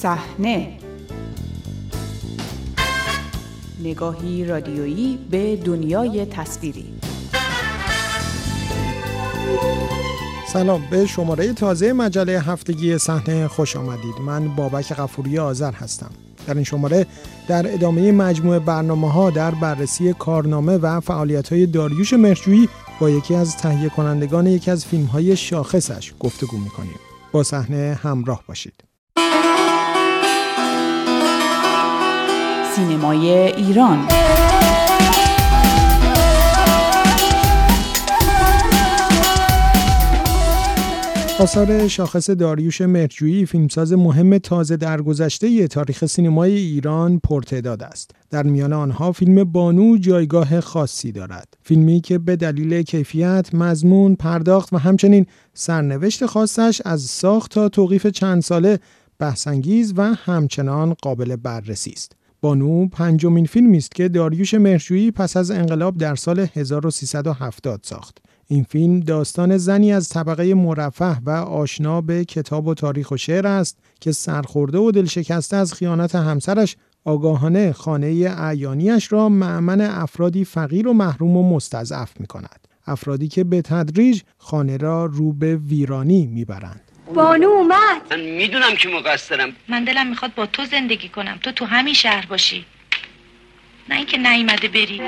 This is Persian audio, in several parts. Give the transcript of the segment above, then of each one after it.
صحنه. نگاهی رادیویی به دنیای تصویری. سلام به شماره تازه مجله هفتگی صحنه خوش آمدید. من بابک غفوری آذر هستم. در این شماره در ادامه مجموعه برنامه ها در بررسی کارنامه و فعالیت های داریوش مرجویی با یکی از تهیه کنندگان یکی از فیلم های شاخصش گفتگو می‌کنیم. با صحنه همراه باشید. سینمای ایران آثار شاخص داریوش مرجویی فیلمساز مهم تازه درگذشته تاریخ سینمای ایران پرتعداد است. در میان آنها فیلم بانو جایگاه خاصی دارد. فیلمی که به دلیل کیفیت، مضمون، پرداخت و همچنین سرنوشت خاصش از ساخت تا توقیف چند ساله بحثانگیز و همچنان قابل بررسی است. بانو پنجمین فیلمی است که داریوش مرجویی پس از انقلاب در سال 1370 ساخت. این فیلم داستان زنی از طبقه مرفه و آشنا به کتاب و تاریخ و شعر است که سرخورده و دلشکسته از خیانت همسرش آگاهانه خانه اعیانیش را معمن افرادی فقیر و محروم و مستضعف می کند. افرادی که به تدریج خانه را رو به ویرانی می‌برند. بانو اومد. من می‌دونم که مقصرم. من دلم می‌خواد با تو زندگی کنم. تو تو همین شهر باشی. نه اینکه نیومده بری.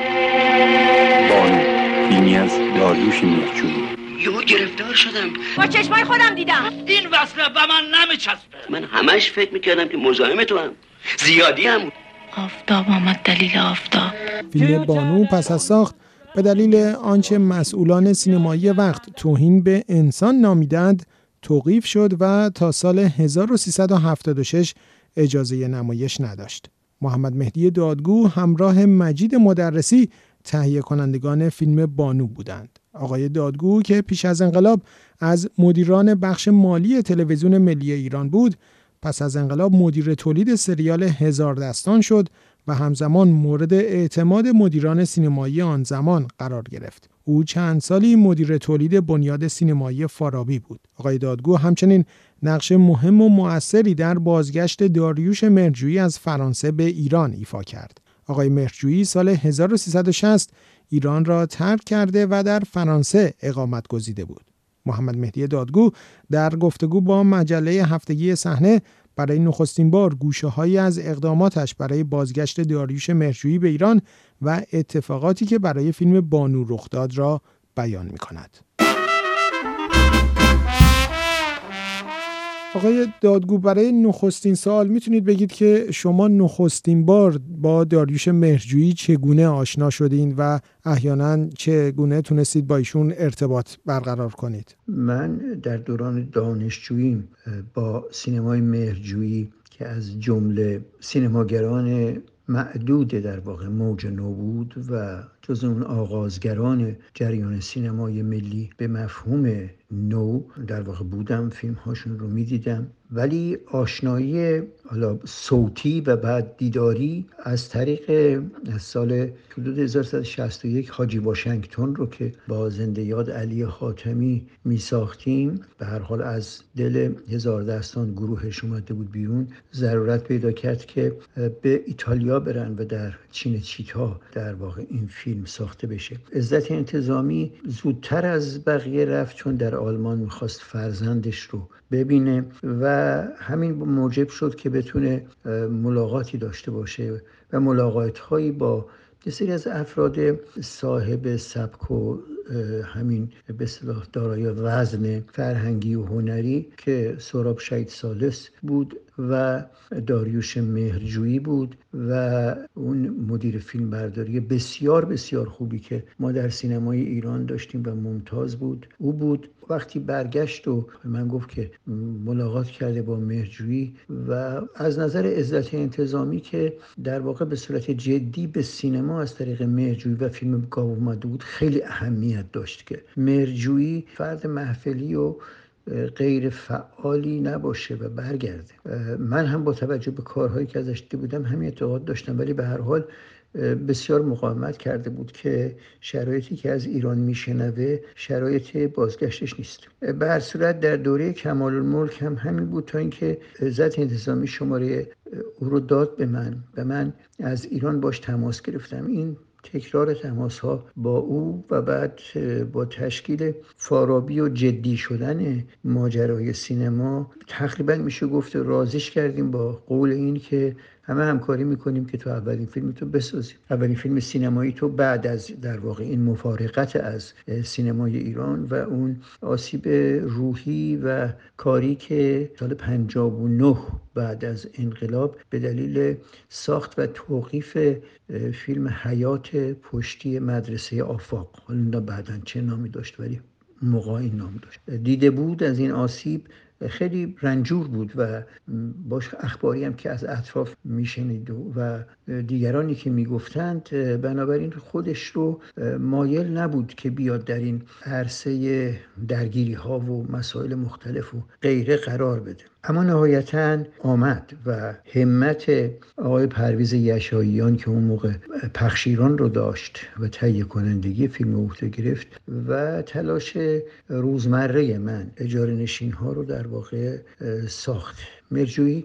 بانو. فیلمی از داریوش مرجویی یهو گرفتار شدم. با چشمای خودم دیدم. این وصله به من نمیچسبه. من همش فکر می‌کردم که مزاحم تو هم. زیادی هم. آفتاب آمد دلیل آفتاب. فیلم بانو پس از ساخت. به دلیل آنچه مسئولان سینمایی وقت توهین به انسان نامیدند توقیف شد و تا سال 1376 اجازه نمایش نداشت. محمد مهدی دادگو همراه مجید مدرسی تهیه کنندگان فیلم بانو بودند. آقای دادگو که پیش از انقلاب از مدیران بخش مالی تلویزیون ملی ایران بود، پس از انقلاب مدیر تولید سریال هزار دستان شد و همزمان مورد اعتماد مدیران سینمایی آن زمان قرار گرفت. او چند سالی مدیر تولید بنیاد سینمایی فارابی بود. آقای دادگو همچنین نقش مهم و مؤثری در بازگشت داریوش مرجویی از فرانسه به ایران ایفا کرد. آقای مرجویی سال 1360 ایران را ترک کرده و در فرانسه اقامت گزیده بود. محمد مهدی دادگو در گفتگو با مجله هفتگی صحنه برای نخستین بار گوشه هایی از اقداماتش برای بازگشت داریوش مرجویی به ایران و اتفاقاتی که برای فیلم بانو رخ داد را بیان می کند. آقای دادگو برای نخستین سال می‌تونید بگید که شما نخستین بار با داریوش مهرجویی چگونه آشنا شدین و احیانا چگونه تونستید با ایشون ارتباط برقرار کنید؟ من در دوران دانشجوییم با سینمای مهرجویی که از جمله سینماگران معدود در واقع موج نو بود و جز اون آغازگران جریان سینمای ملی به مفهوم نو در واقع بودم فیلم هاشون رو می‌دیدم. ولی آشنایی حالا صوتی و بعد دیداری از طریق سال حدود 1361 حاجی واشنگتن رو که با زنده یاد علی حاتمی می ساختیم به هر حال از دل هزار دستان گروهش اومده بود بیرون. ضرورت پیدا کرد که به ایتالیا برن و در چین چیتا در واقع این فیلم ساخته بشه. عزت انتظامی زودتر از بقیه رفت چون در آلمان می‌خواست فرزندش رو ببینه و همین موجب شد که بتونه ملاقاتی داشته باشه و ملاقات هایی با یه سری از افراد صاحب سبک و همین به اصطلاح دارای وزن فرهنگی و هنری که سراب شهید سالس بود و داریوش مهرجویی بود و اون مدیر فیلم برداری بسیار بسیار خوبی که ما در سینمای ایران داشتیم و ممتاز بود. او بود. وقتی برگشت و من گفت که ملاقات کرده با مهرجویی و از نظر عزت انتظامی که در واقع به صورت جدی به سینما از طریق مهرجویی و فیلم گاو اومده بود خیلی اهمیت داشت که مهرجویی فرد محفلی و غیر فعالی نباشه و برگرده. من هم با توجه به کارهایی که ازش دیده بودم همین اعتقاد داشتم ولی به هر حال بسیار مقاومت کرده بود که شرایطی که از ایران میشنوه شرایط بازگشتش نیست. به هر صورت در دوره کمال الملک هم همین بود تا اینکه عزت انتظامی شماره او رو داد به من و من از ایران باش تماس گرفتم. این تکرار تماس ها با او و بعد با تشکیل فارابی و جدی شدن ماجرای سینما تقریبا میشه گفت رازش کردیم با قول این که همه همکاری می‌کنیم که تو اولین فیلم تو بسازیم. اولین فیلم سینمایی تو بعد از در واقع این مفارقت از سینمای ایران و اون آسیب روحی و کاری که سال 59 بعد از انقلاب به دلیل ساخت و توقیف فیلم حیات پشتی مدرسه آفاق. حالا بعدا چه نامی داشت ولی موقع این نام داشت. دیده بود از این آسیب خیلی رنجور بود و باش اخباری هم که از اطراف میشنید و دیگرانی که می‌گفتند بنابراین خودش رو مایل نبود که بیاد در این عرصه درگیری ها و مسائل مختلف و غیره قرار بده. اما نهایتا آمد و همت آقای پرویز یشاییان که اون موقع پخشیران رو داشت و تهیه کنندگی فیلم اوته گرفت و تلاش روزمره من اجاره نشین ها رو در واقع ساخت. مرجویی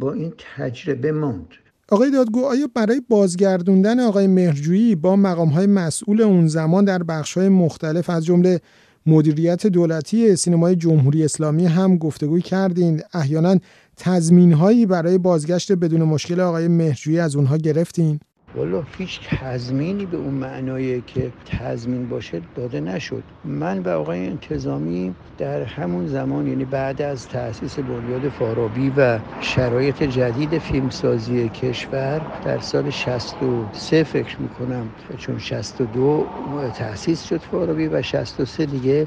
با این تجربه ماند. آقای دادگو آیا برای بازگردوندن آقای مهرجویی با مقام های مسئول اون زمان در بخش های مختلف از جمله مدیریت دولتی سینمای جمهوری اسلامی هم گفتگوی کردین. احیانا تضمین هایی برای بازگشت بدون مشکل آقای مهرجویی از اونها گرفتین. والا هیچ تضمینی به اون معنایی که تضمین باشه داده نشد. من و آقای انتظامی در همون زمان یعنی بعد از تأسیس بنیاد فارابی و شرایط جدید فیلمسازی کشور در سال 63 فکر می‌کنم چون 62 تأسیس شد فارابی و 63 دیگه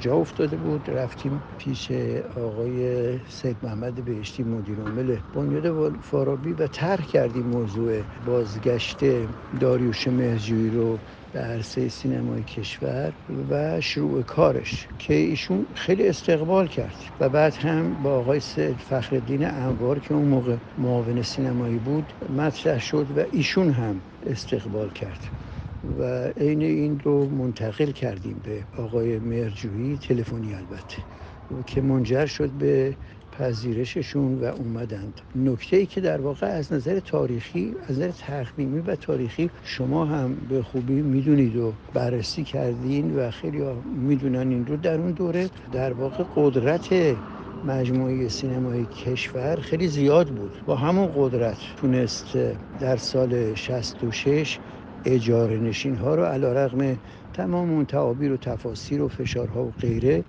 جا افتاده بود. رفتیم پیش آقای سید محمد بهشتی مدیر عامل بنیاد فارابی و طرح کردیم موضوع بازگشت رشته داریوش مهرجویی رو به عرصه سینمای کشور و شروع کارش که ایشون خیلی استقبال کرد و بعد هم با آقای سید فخردین انوار که اون موقع معاون سینمایی بود مطرح شد و ایشون هم استقبال کرد و عین این رو منتقل کردیم به آقای مرجویی تلفنی البته که منجر شد به پذیرششون و اومدند. نکته ای که در واقع از نظر تاریخی از نظر تخمیمی و تاریخی شما هم به خوبی می‌دونید و بررسی کردین و خیلی می‌دونن این رو در اون دوره. در واقع قدرت مجموعه سینمای کشور خیلی زیاد بود. با همون قدرت تونست در سال 66 اجاره نشین ها رو علا رقم تمام اون تعابیر و تفاسیر و فشارها و غیره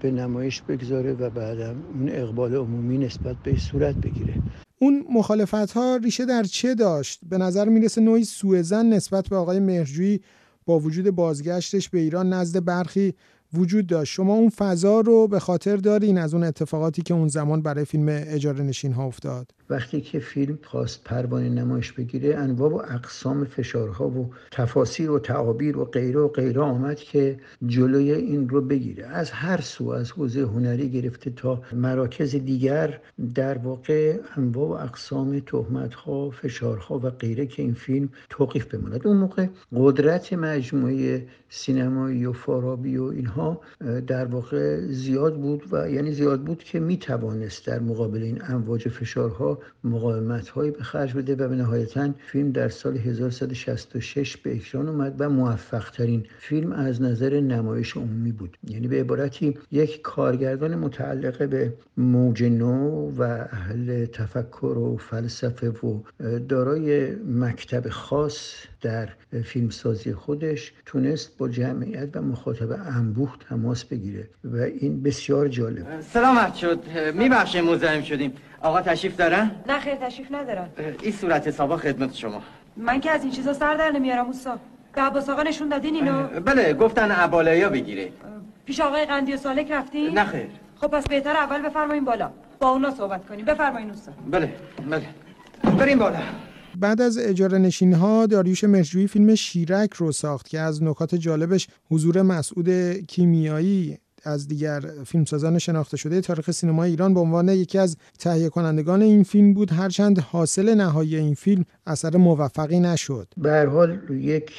به نمایش بگذاره و بعدم اون اقبال عمومی نسبت به صورت بگیره اون مخالفت ها ریشه در چه داشت؟ به نظر می‌رسه نوعی سوء نسبت به آقای مهرجویی با وجود بازگشتش به ایران نزد برخی وجود داشت. شما اون فضا رو به خاطر دارین از اون اتفاقاتی که اون زمان برای فیلم اجاره نشین ها افتاد. وقتی که فیلم خواست پروانه نمایش بگیره انواع و اقسام فشارها و تفاسیر و تعابیر و غیره و غیره آمد که جلوی این رو بگیره. از هر سو از حوزه هنری گرفته تا مراکز دیگر در واقع انواع و اقسام تهمتها فشارها و غیره که این فیلم توقیف بماند. اون موقع قدرت مجموعه سینمایی و فارابی و اینها در واقع زیاد بود و یعنی زیاد بود که می توانست در مقابل این امواج فشارها مقاومت هایی به خرج بده و به نهایتا فیلم در سال 1166 به اکران اومد و موفق ترین فیلم از نظر نمایش عمومی بود. یعنی به عبارتی یک کارگردان متعلق به موج نو و اهل تفکر و فلسفه و دارای مکتب خاص در فیلمسازی خودش تونست با جمعیت و مخاطب انبوه تماس بگیره و این بسیار جالب. سلامت شد. میبخشه مزاحم شدیم. آقا تشریف دارن؟ نه خیر تشریف ندارن. این صورت حسابا خدمت شما. من که از این چیزا سر در نمیارم اوستا به عباس آقا نشون دادین اینو؟ بله گفتن عبالیا بگیره. پیش آقای قندی و سالک رفتین؟ نه خیر. خب پس بهتر اول بفرمایین بالا. با اونا صحبت کنیم. بفرمایین اوستا بله بله. بریم بالا. بعد از اجاره نشین ها داریوش مهرجویی فیلم شیرک رو ساخت که از نکات جالبش حضور مسعود کیمیایی از دیگر فیلمسازان شناخته شده تاریخ سینما ایران به عنوان یکی از تهیه کنندگان این فیلم بود. هرچند حاصل نهایی این فیلم اثر موفقی نشد. به حال یک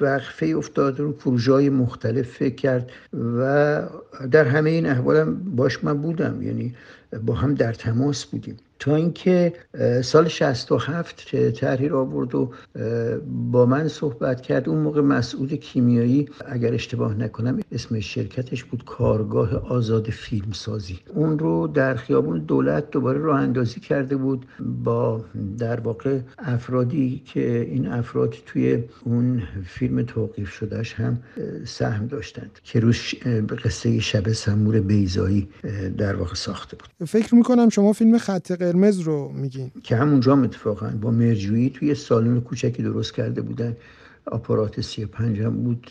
وقفه افتاد رو پروژه مختلف فکر کرد و در همه این احوالم باش من بودم. یعنی با هم در تماس بودیم. تا اینکه سال 67 تحریر آورد و با من صحبت کرد. اون موقع مسئول کیمیایی اگر اشتباه نکنم اسم شرکتش بود کارگاه آزاد فیلمسازی. اون رو در خیابون دولت دوباره راه اندازی کرده بود با در واقع افرادی که این افراد توی اون فیلم توقیف شدهش هم سهم داشتند که روش قصه شب سمور بیزایی در واقع ساخته بود. فکر می‌کنم شما فیلم خط قرمز رو میگین؟ که همونجا اتفاقا با مرجویی توی سالن کوچکی درست کرده بودن. آپارات سی پنج هم بود.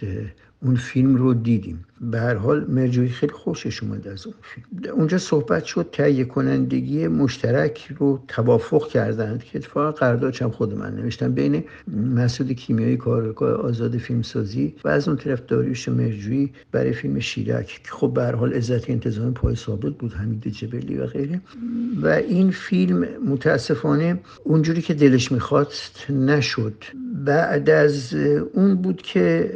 اون فیلم رو دیدیم. به هر حال مرجوی خیلی خوشش اومد از اون فیلم. اونجا صحبت شد تهیه کنندگی مشترک رو توافق کردند که اتفاقا قرارداد هم خود من نوشتم. بین مسعود کیمیایی کارگاه آزاد فیلمسازی و از اون طرف داریوش مرجویی برای فیلم شیرک که خب به هر حال عزت انتظام پای ثابت بود حمید جبلی و غیره. و این فیلم متاسفانه اونجوری که دلش می‌خواست نشد. بعد از اون بود که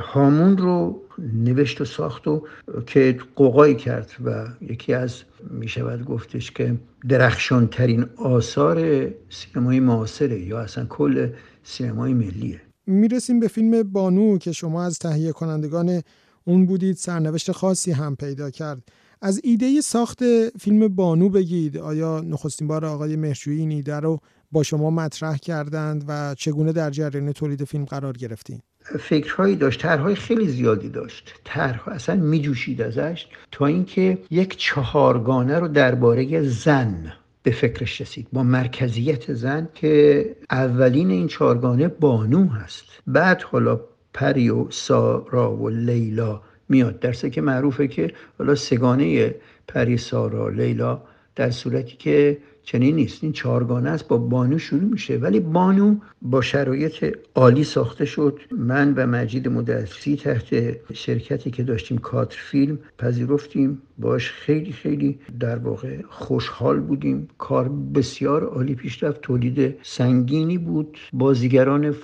هامون رو نوشت و ساخت و که قوقایی کرد و یکی از می شود گفتش که درخشان ترین آثار سینمای معاصره یا اصلا کل سینمای ملیه. می‌رسیم به فیلم بانو که شما از تهیه کنندگان اون بودید سرنوشت خاصی هم پیدا کرد. از ایده ساخت فیلم بانو بگید آیا نخستین بار آقای مهرجویی این ایده رو با شما مطرح کردند و چگونه در جریان تولید فیلم قرار گرفتین؟ فکرهایی داشت طرحهای خیلی زیادی داشت. طرح اصلا میجوشید ازش تا اینکه یک چهارگانه رو درباره زن به فکرش رسید. با مرکزیت زن که اولین این چهارگانه بانو هست. بعد حالا پری و سارا و لیلا میاد. درسته که معروفه که حالا سگانه پری سارا لیلا در صورتی که چنین نیست. این چهارگانه است با بانو شروع میشه. ولی بانو با شرایط عالی ساخته شد. من و مجید مدرسی تحت شرکتی که داشتیم کادر فیلم پذیرفتیم. باش خیلی خیلی در واقع خوشحال بودیم. کار بسیار عالی پیش رفت. تولید سنگینی بود. بازیگران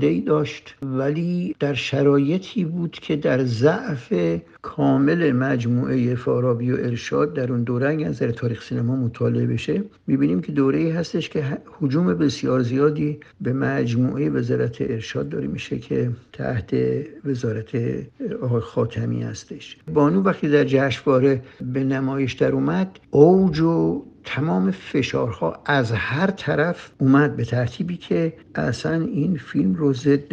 ای داشت. ولی در شرایطی بود که در ضعف کامل مجموعه فارابی و ارشاد در اون دوره از تاریخ سینما مطالعه بشه می‌بینیم که دوره ای هستش که حجوم بسیار زیادی به مجموعه وزارت ارشاد داره میشه که تحت وزارت آقای خاتمی هستش. بانو وقتی در جشنواره به نمایش در اومد اوج و تمام فشارها از هر طرف اومد به ترتیبی که اصلا این فیلم رو ضد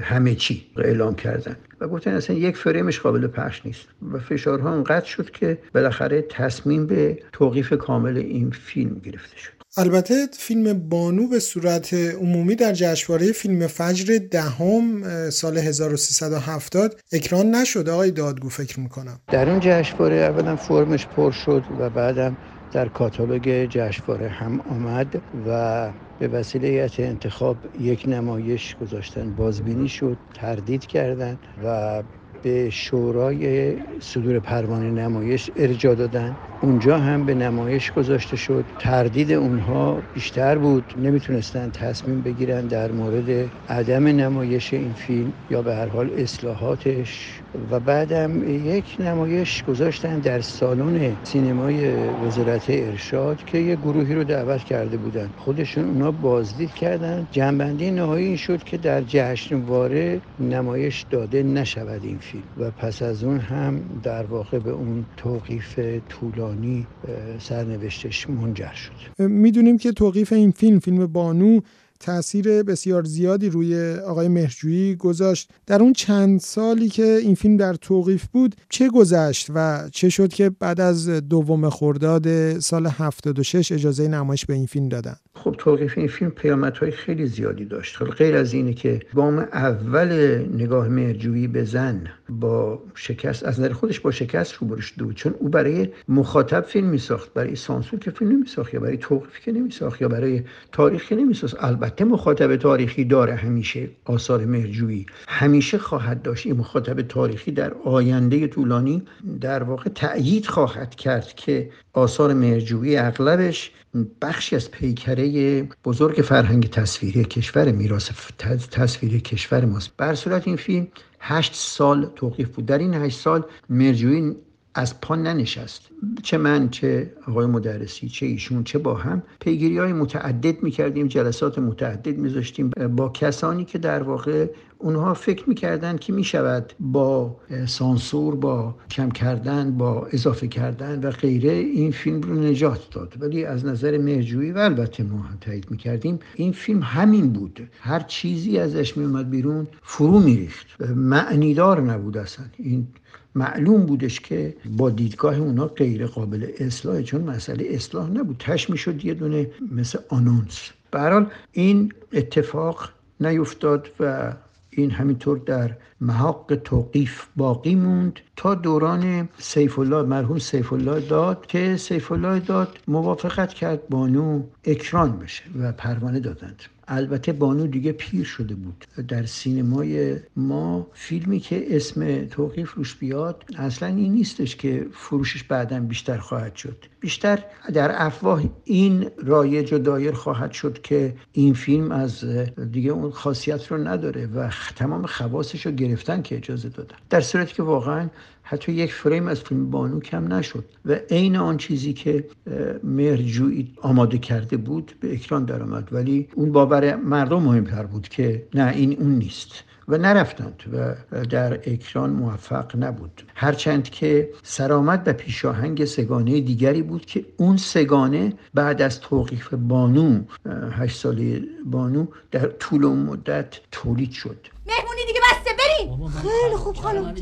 همه چی اعلام کردن. و گفتن اصلا یک فریمش قابل پخش نیست. و فشارها انقدر شد که بالاخره تصمیم به توقیف کامل این فیلم گرفته شد. البته فیلم بانو به صورت عمومی در جشنواره فیلم فجر دهم سال 1370 اکران نشد. آقای دادگو فکر می‌کنم. در اون جشنواره اولا فرمش پر شد و بعدم در کاتالوگ جشنواره هم آمد و به وسیله انتخاب یک نمایش گذاشتن. بازبینی شد تردید کردند و به شورای صدور پروانه نمایش ارجا دادن. اونجا هم به نمایش گذاشته شد. تردید اونها بیشتر بود. نمی‌تونستن تصمیم بگیرن در مورد عدم نمایش این فیلم یا به هر حال اصلاحاتش و بعدم یک نمایش گذاشتن در سالن سینمای وزارت ارشاد که یه گروهی رو دعوت کرده بودن. خودشون اونا بازدید کردن. جنبندی نهایی این شد که در جشنواره نمایش داده نشود این فیلم. و پس از اون هم در واقع به اون توقیف طولانی سرنوشتش منجر شد. می‌دونیم که توقیف این فیلم فیلم بانو تاثیر بسیار زیادی روی آقای مهرجویی گذاشت. در اون چند سالی که این فیلم در توقیف بود چه گذشت و چه شد که بعد از دوم خرداد سال 76 اجازه نمایش به این فیلم دادن؟ خب توقیف این فیلم پیامدهای خیلی زیادی داشت. غیر از اینه که گام اول نگاه مهرجویی به زن با شکست از نظر خودش با شکست روبرو شده چون او برای مخاطب فیلم میساخت برای سانسور که فیلم نمیساخت یا برای توقیف که نمیساخت یا برای تاریخ که نمیساخت. البته البته مخاطب تاریخی داره همیشه آثار مرجویی همیشه خواهد داشت این مخاطب تاریخی در آینده طولانی در واقع تأیید خواهد کرد که آثار مرجویی اغلبش بخشی از پیکره بزرگ فرهنگ تصویری کشور میراث تصویری کشور ماست. بر صورت این فیلم هشت سال توقیف بود. در این هشت سال مرجویی از پا ننشست. چه من چه آقای مدرسی چه ایشون چه با هم پیگیری های متعدد می‌کردیم جلسات متعدد میذاشتیم. با کسانی که در واقع اونها فکر می‌کردن که می‌شود با سانسور با کم کردن با اضافه کردن و غیره این فیلم رو نجات داد. ولی از نظر مرجویی و البته ما هم تایید می‌کردیم این فیلم همین بود. هر چیزی ازش میومد بیرون فرو میریخت. معنیدار نبود اصلا. این معلوم بودش که با دیدگاه اونا غیر قابل اصلاح چون مسئله اصلاح نبود. تش می‌شد یه دونه مثل آنونس. به این اتفاق نیفتاد و این همینطور در محاق توقیف باقی موند تا دوران سیف الله مرحوم سیف الله داد که سیف الله داد موافقت کرد بانو اکران بشه و پروانه دادند. البته بانو دیگه پیر شده بود. در سینمای ما فیلمی که اسم توقیف روش بیاد اصلا این نیستش که فروشش بعدا بیشتر خواهد شد. بیشتر در افواه این رایج و دایر خواهد شد که این فیلم از دیگه اون خاصیت رو نداره و تمام خواصش رو گرفتن که اجازه دادن. در صورتی که واقعا حتی یک فریم از فیلم بانو کم نشد و عین آن چیزی که مرجوی آماده کرده بود به اکران درآمد. ولی اون باور مردم مهمتر بود که نه این اون نیست. و نرفتند و در اکران موفق نبود. هرچند که سرآمد و پیشاهنگ سگانه دیگری بود که اون سگانه بعد از توقیف بانو هشت ساله بانو در طول اون مدت تولید شد. مهمونی دیگه بریم خیلی خوب. خانم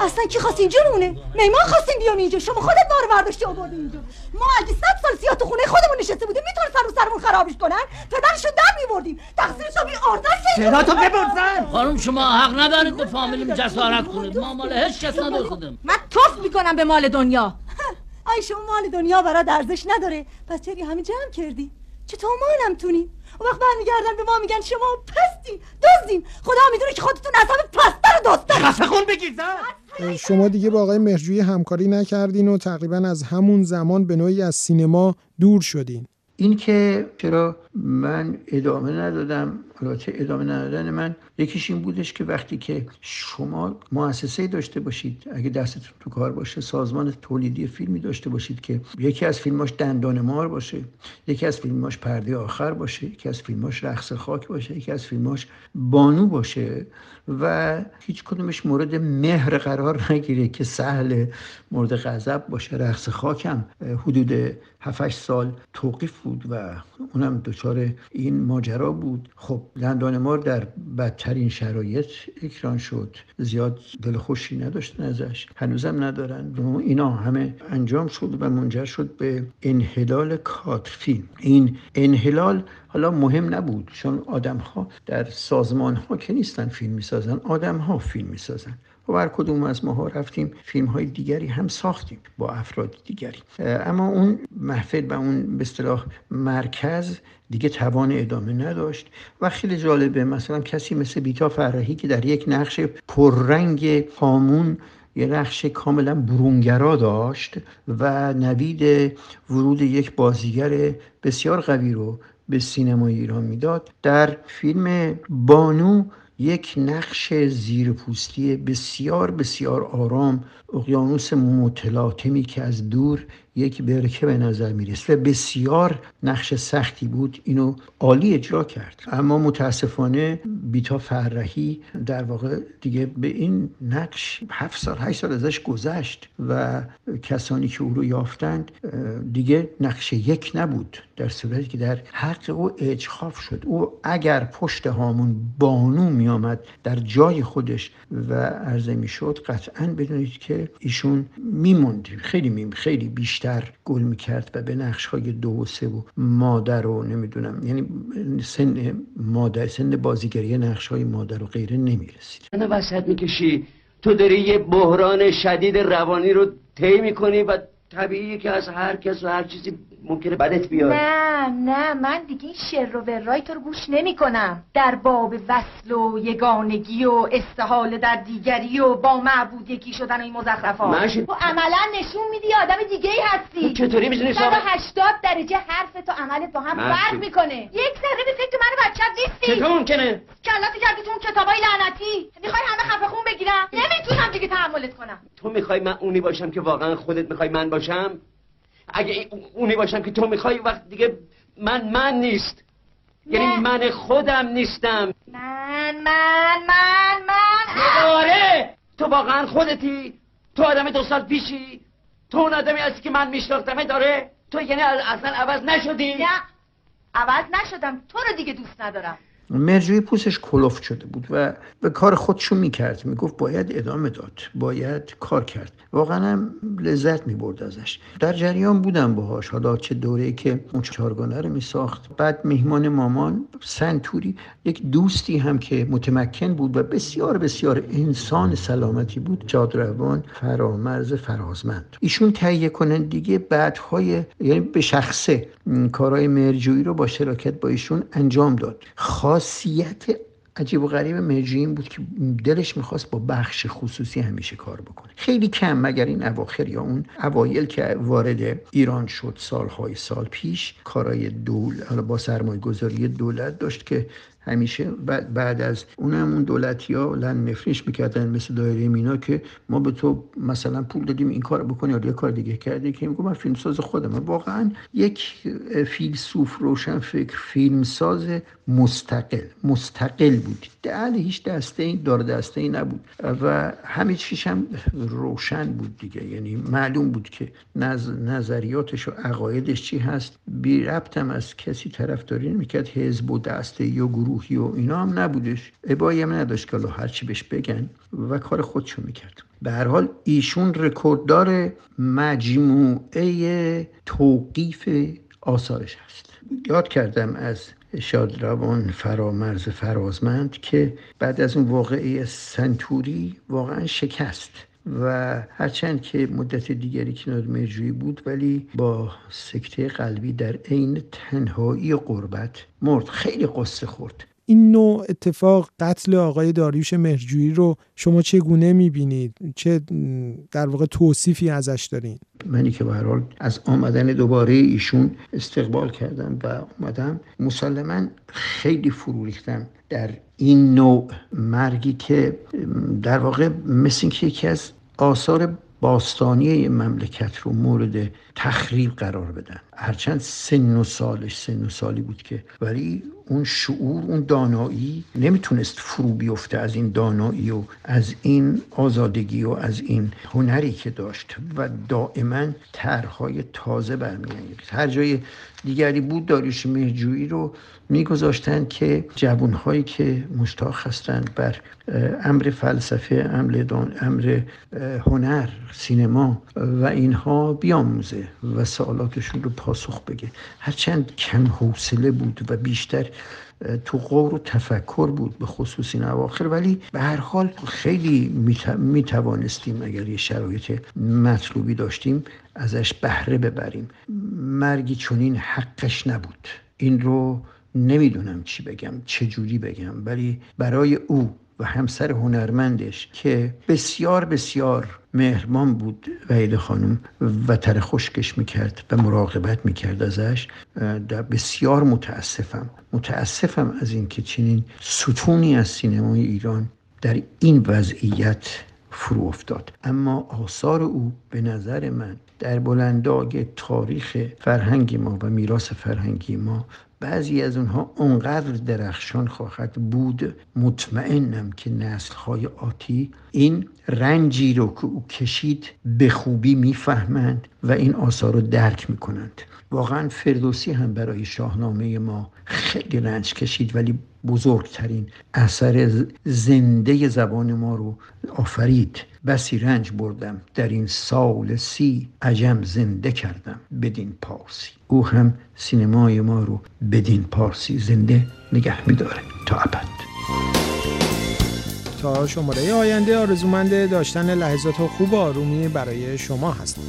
اصلا کی خواست اینجا مونه میمان خواستیم بیام اینجا. شما خودت ما برداشتی آوردی اینجا. ما اگه صد سال سیاه تو خونه خودمون نشسته بودیم می‌تونستن رو سرمون خرابش کنن؟ پدرشو در میبردیم. تقصیر تو بی آردن چرا تو ببرزن خانم شما حق ندارید به فامیلیم جسارت کنید ما مال هیچ کس نداریم. من توف می‌کنم به مال دنیا. ای شما مال دنیا برات ارزش نداره. پس چرا همین جمع کردی؟ چطور ما نمتونیم اون وقت برمیگردن به ما میگن شما پستی دزدین. خدا می‌دونه که خودتون عذاب پستر و دزدن خفه خون بگیر شما دیگه با آقای مهرجویی همکاری نکردین و تقریبا از همون زمان به نوعی از سینما دور شدین. این که چرا من ادامه ندادم البته ادامه ندادن من. یکیش این بودش که وقتی که شما مؤسسه داشته باشید اگه دستتون تو کار باشه سازمان تولیدی فیلمی داشته باشید که یکی از فیلماش دندان مار باشه یکی از فیلماش پرده آخر باشه یکی از فیلماش رقص خاک باشه یکی از فیلماش بانو باشه و هیچ کدومش مورد مهر قرار نگیره که سهل مورد غضب باشه. رقص خاکم حدود 7 سال توقیف بود و اونم دچار این ماجرا بود. خب دندان مار در بدترین شرایط اکران شد. زیاد دل خوشی نداشتن ازش. هنوزم ندارن. اینا همه انجام شد و منجر شد به انحلال کادر فیلم این انحلال حالا مهم نبود چون آدم ها در سازمان ها که نیستن فیلم می‌سازن آدم ها فیلم می‌سازن. و بر کدوم از ماها رفتیم فیلم های دیگری هم ساختیم با افراد دیگری. اما اون محفل و اون به اصطلاح مرکز دیگه توان ادامه نداشت و خیلی جالبه مثلا کسی مثل بیتا فرهی که در یک نقش پررنگ هامون یه نقش کاملا برونگرا داشت و نوید ورود یک بازیگر بسیار قوی رو به سینمای ایران می‌داد در فیلم بانو یک نقش زیرپوستی بسیار بسیار آرام اقیانوس متلاطمی که از دور یک برکه به نظر می‌رسه. و بسیار نقش سختی بود. اینو عالی اجرا کرد. اما متاسفانه بیتا فرهی در واقع دیگه به این نقش هفت سال هشت سال ازش گذشت و کسانی که او رو یافتند دیگه نقش یک نبود. در صورتی که در حق او اجخاف شد. او اگر پشت هامون بانو میآمد در جای خودش و عرضه می‌شد قطعا بدونید که ایشون میموند. خیلی میم خیلی بیشتر. بیشتر گل می‌کرد و به نقش های دو و سه و مادر و نمی‌دونم یعنی سن مادر سن بازیگری نقش های مادر و غیره نمی‌رسید. نه وسط می‌کشی تو داری یه بحران شدید روانی رو طی می‌کنی و طبیعیه که از هر کس و هر چیزی ممکنه بدت بیاد. نه نه من دیگه این شر و ورای تو رو گوش نمی کنم در باب وصل و یگانگی و استحال در دیگری و با معبود یکی شدن و این مزخرفات. من ش- تو عملا نشون میدی آدم دیگه ای هستی چطوری می‌دونی صاحب- 180 درجه حرف تو عملت با هم فرق می‌کنه. یک ذره به فکر من بچت نیستی. چطور ممکنه؟ کلات کردی تو اون کتابای لعنتی می‌خوای همه خفه خون بگیرم؟ نمی‌تونم دیگه تحملت کنم. تو می‌خوای من اونی باشم که واقعا خودت می‌خوای من باشم؟ اگه اونی باشم که تو می‌خوای وقت دیگه من من نیست. یعنی نه. من خودم نیستم. من من من من آره تو واقعا خودتی؟ تو آدم دو سال پیشی؟ تو اون آدمی هستی که من میشناختمه داره؟ تو یعنی اصلا عوض نشدی؟ نه. عوض نشدم. تو رو دیگه دوست ندارم. مرجوی پوستش کلفت شده بود و به کار خودشو می‌کرد. می‌گفت باید ادامه داد. باید کار کرد. واقعا هم لذت می‌برد ازش. در جریان بودم باهاش. حالا چه دوره که اون چهارگانه رو میساخت. بعد میهمان مامان سنتوری یک دوستی هم که متمکن بود و بسیار بسیار انسان سلامتی بود. جادروان فرامرز فرازمند. ایشون تهیه کنندگی بعدهای یعنی به شخصه. کارهای مرجویی رو با شراکت با ایشون انجام داد. خاصیت عجیب و غریب مرجویی این بود که دلش می‌خواست با بخش خصوصی همیشه کار بکنه. خیلی کم مگر این اواخر یا اون اوایل که وارد ایران شد سالهای سال پیش کارای دول حالا با سرمایه گذاری دولت داشت که همیشه. بعد, بعد از اونم اون دولتی ها لن نفرینش می‌کردن مثل دایره مینا که ما به تو مثلا پول دادیم این کار بکنی یا کار دیگه کردی که میگم من فیلمساز خودم. واقعا یک فیلسوف روشن فکر فیلمساز مستقل مستقل بود. در هیچ دسته این دار دسته ای نبود. و همه چیش هم روشن بود دیگه. یعنی معلوم بود که نظ... نظریاتش و عقایدش چی هست. بی ربطم از کسی طرفداری نمی‌کرد. حزب و دسته یا گروهی و اینا هم نبودش. ابایی هم نداشت که هرچی بهش بگن و کار خودشو می‌کرد. به هر حال ایشون رکورددار مجموعه توقیف آثارش هست. یاد کردم از شادروان فرامرز فرازمند که بعد از اون واقعه سنتوری واقعا شکست. و هرچند که مدت دیگری کنار مرجویی بود ولی با سکته قلبی در عین تنهایی و قربت مرد خیلی قصه خورد این نوع اتفاق قتل آقای داریوش مهرجویی رو شما چگونه می‌بینید؟ چه در واقع توصیفی ازش دارین؟ منی که به از آمدن دوباره ایشون استقبال کردم و اومدم مسلما خیلی فرو ریختم در این نوع مرگی که در واقع مثل اینکه یکی از آثار باستانی مملکت رو مورد تخریب قرار بدن. هرچند سن و سالش سن و سالی بود که ولی اون شعور اون دانایی نمی‌تونست فرو بیفته از این دانایی و از این آزادگی و از این هنری که داشت و دائما طرحهای تازه برمیانگیخت. هر جای دیگری بود داریوش مهجویی رو میگذاشتن که جوانهایی که مشتاق هستند بر امر فلسفه امر, امر هنر سینما و اینها بیاموزه و سوالاتشون رو پاسخ بگه. هرچند کم حوصله بود و بیشتر تو غور و تفکر بود به خصوص این اواخر ولی به هر حال خیلی می توانستیم اگر یه شرایط مطلوبی داشتیم ازش بهره ببریم. مرگی چنین حقش نبود. این رو نمی‌دونم چی بگم چه جوری بگم ولی برای او و همسر هنرمندش که بسیار بسیار مهربان بود وحید خانم و تر خشکش می‌کرد و مراقبت می‌کرد ازش. در بسیار متاسفم. متاسفم از اینکه چنین ستونی از سینمای ایران در این وضعیت فرو افتاد. اما آثار او به نظر من در بلنداگ تاریخ فرهنگ ما و میراث فرهنگی ما بعضی از اونها اونقدر درخشان خواهد بود مطمئنم که نسلهای آتی این رنجی رو که او کشید به خوبی می‌فهمند و این آثار رو درک می‌کنند. واقعا فردوسی هم برای شاهنامه ما خیلی رنج کشید ولی بزرگترین اثر زنده زبان ما رو آفرید. بسی رنج بردم. در این سال سی عجم زنده کردم. بدین پارسی. او هم سینمای ما رو بدین پارسی زنده نگه میداره. تا ابد. تا شماره آینده آرزومند داشتن لحظات خوب آرومی برای شما هستم.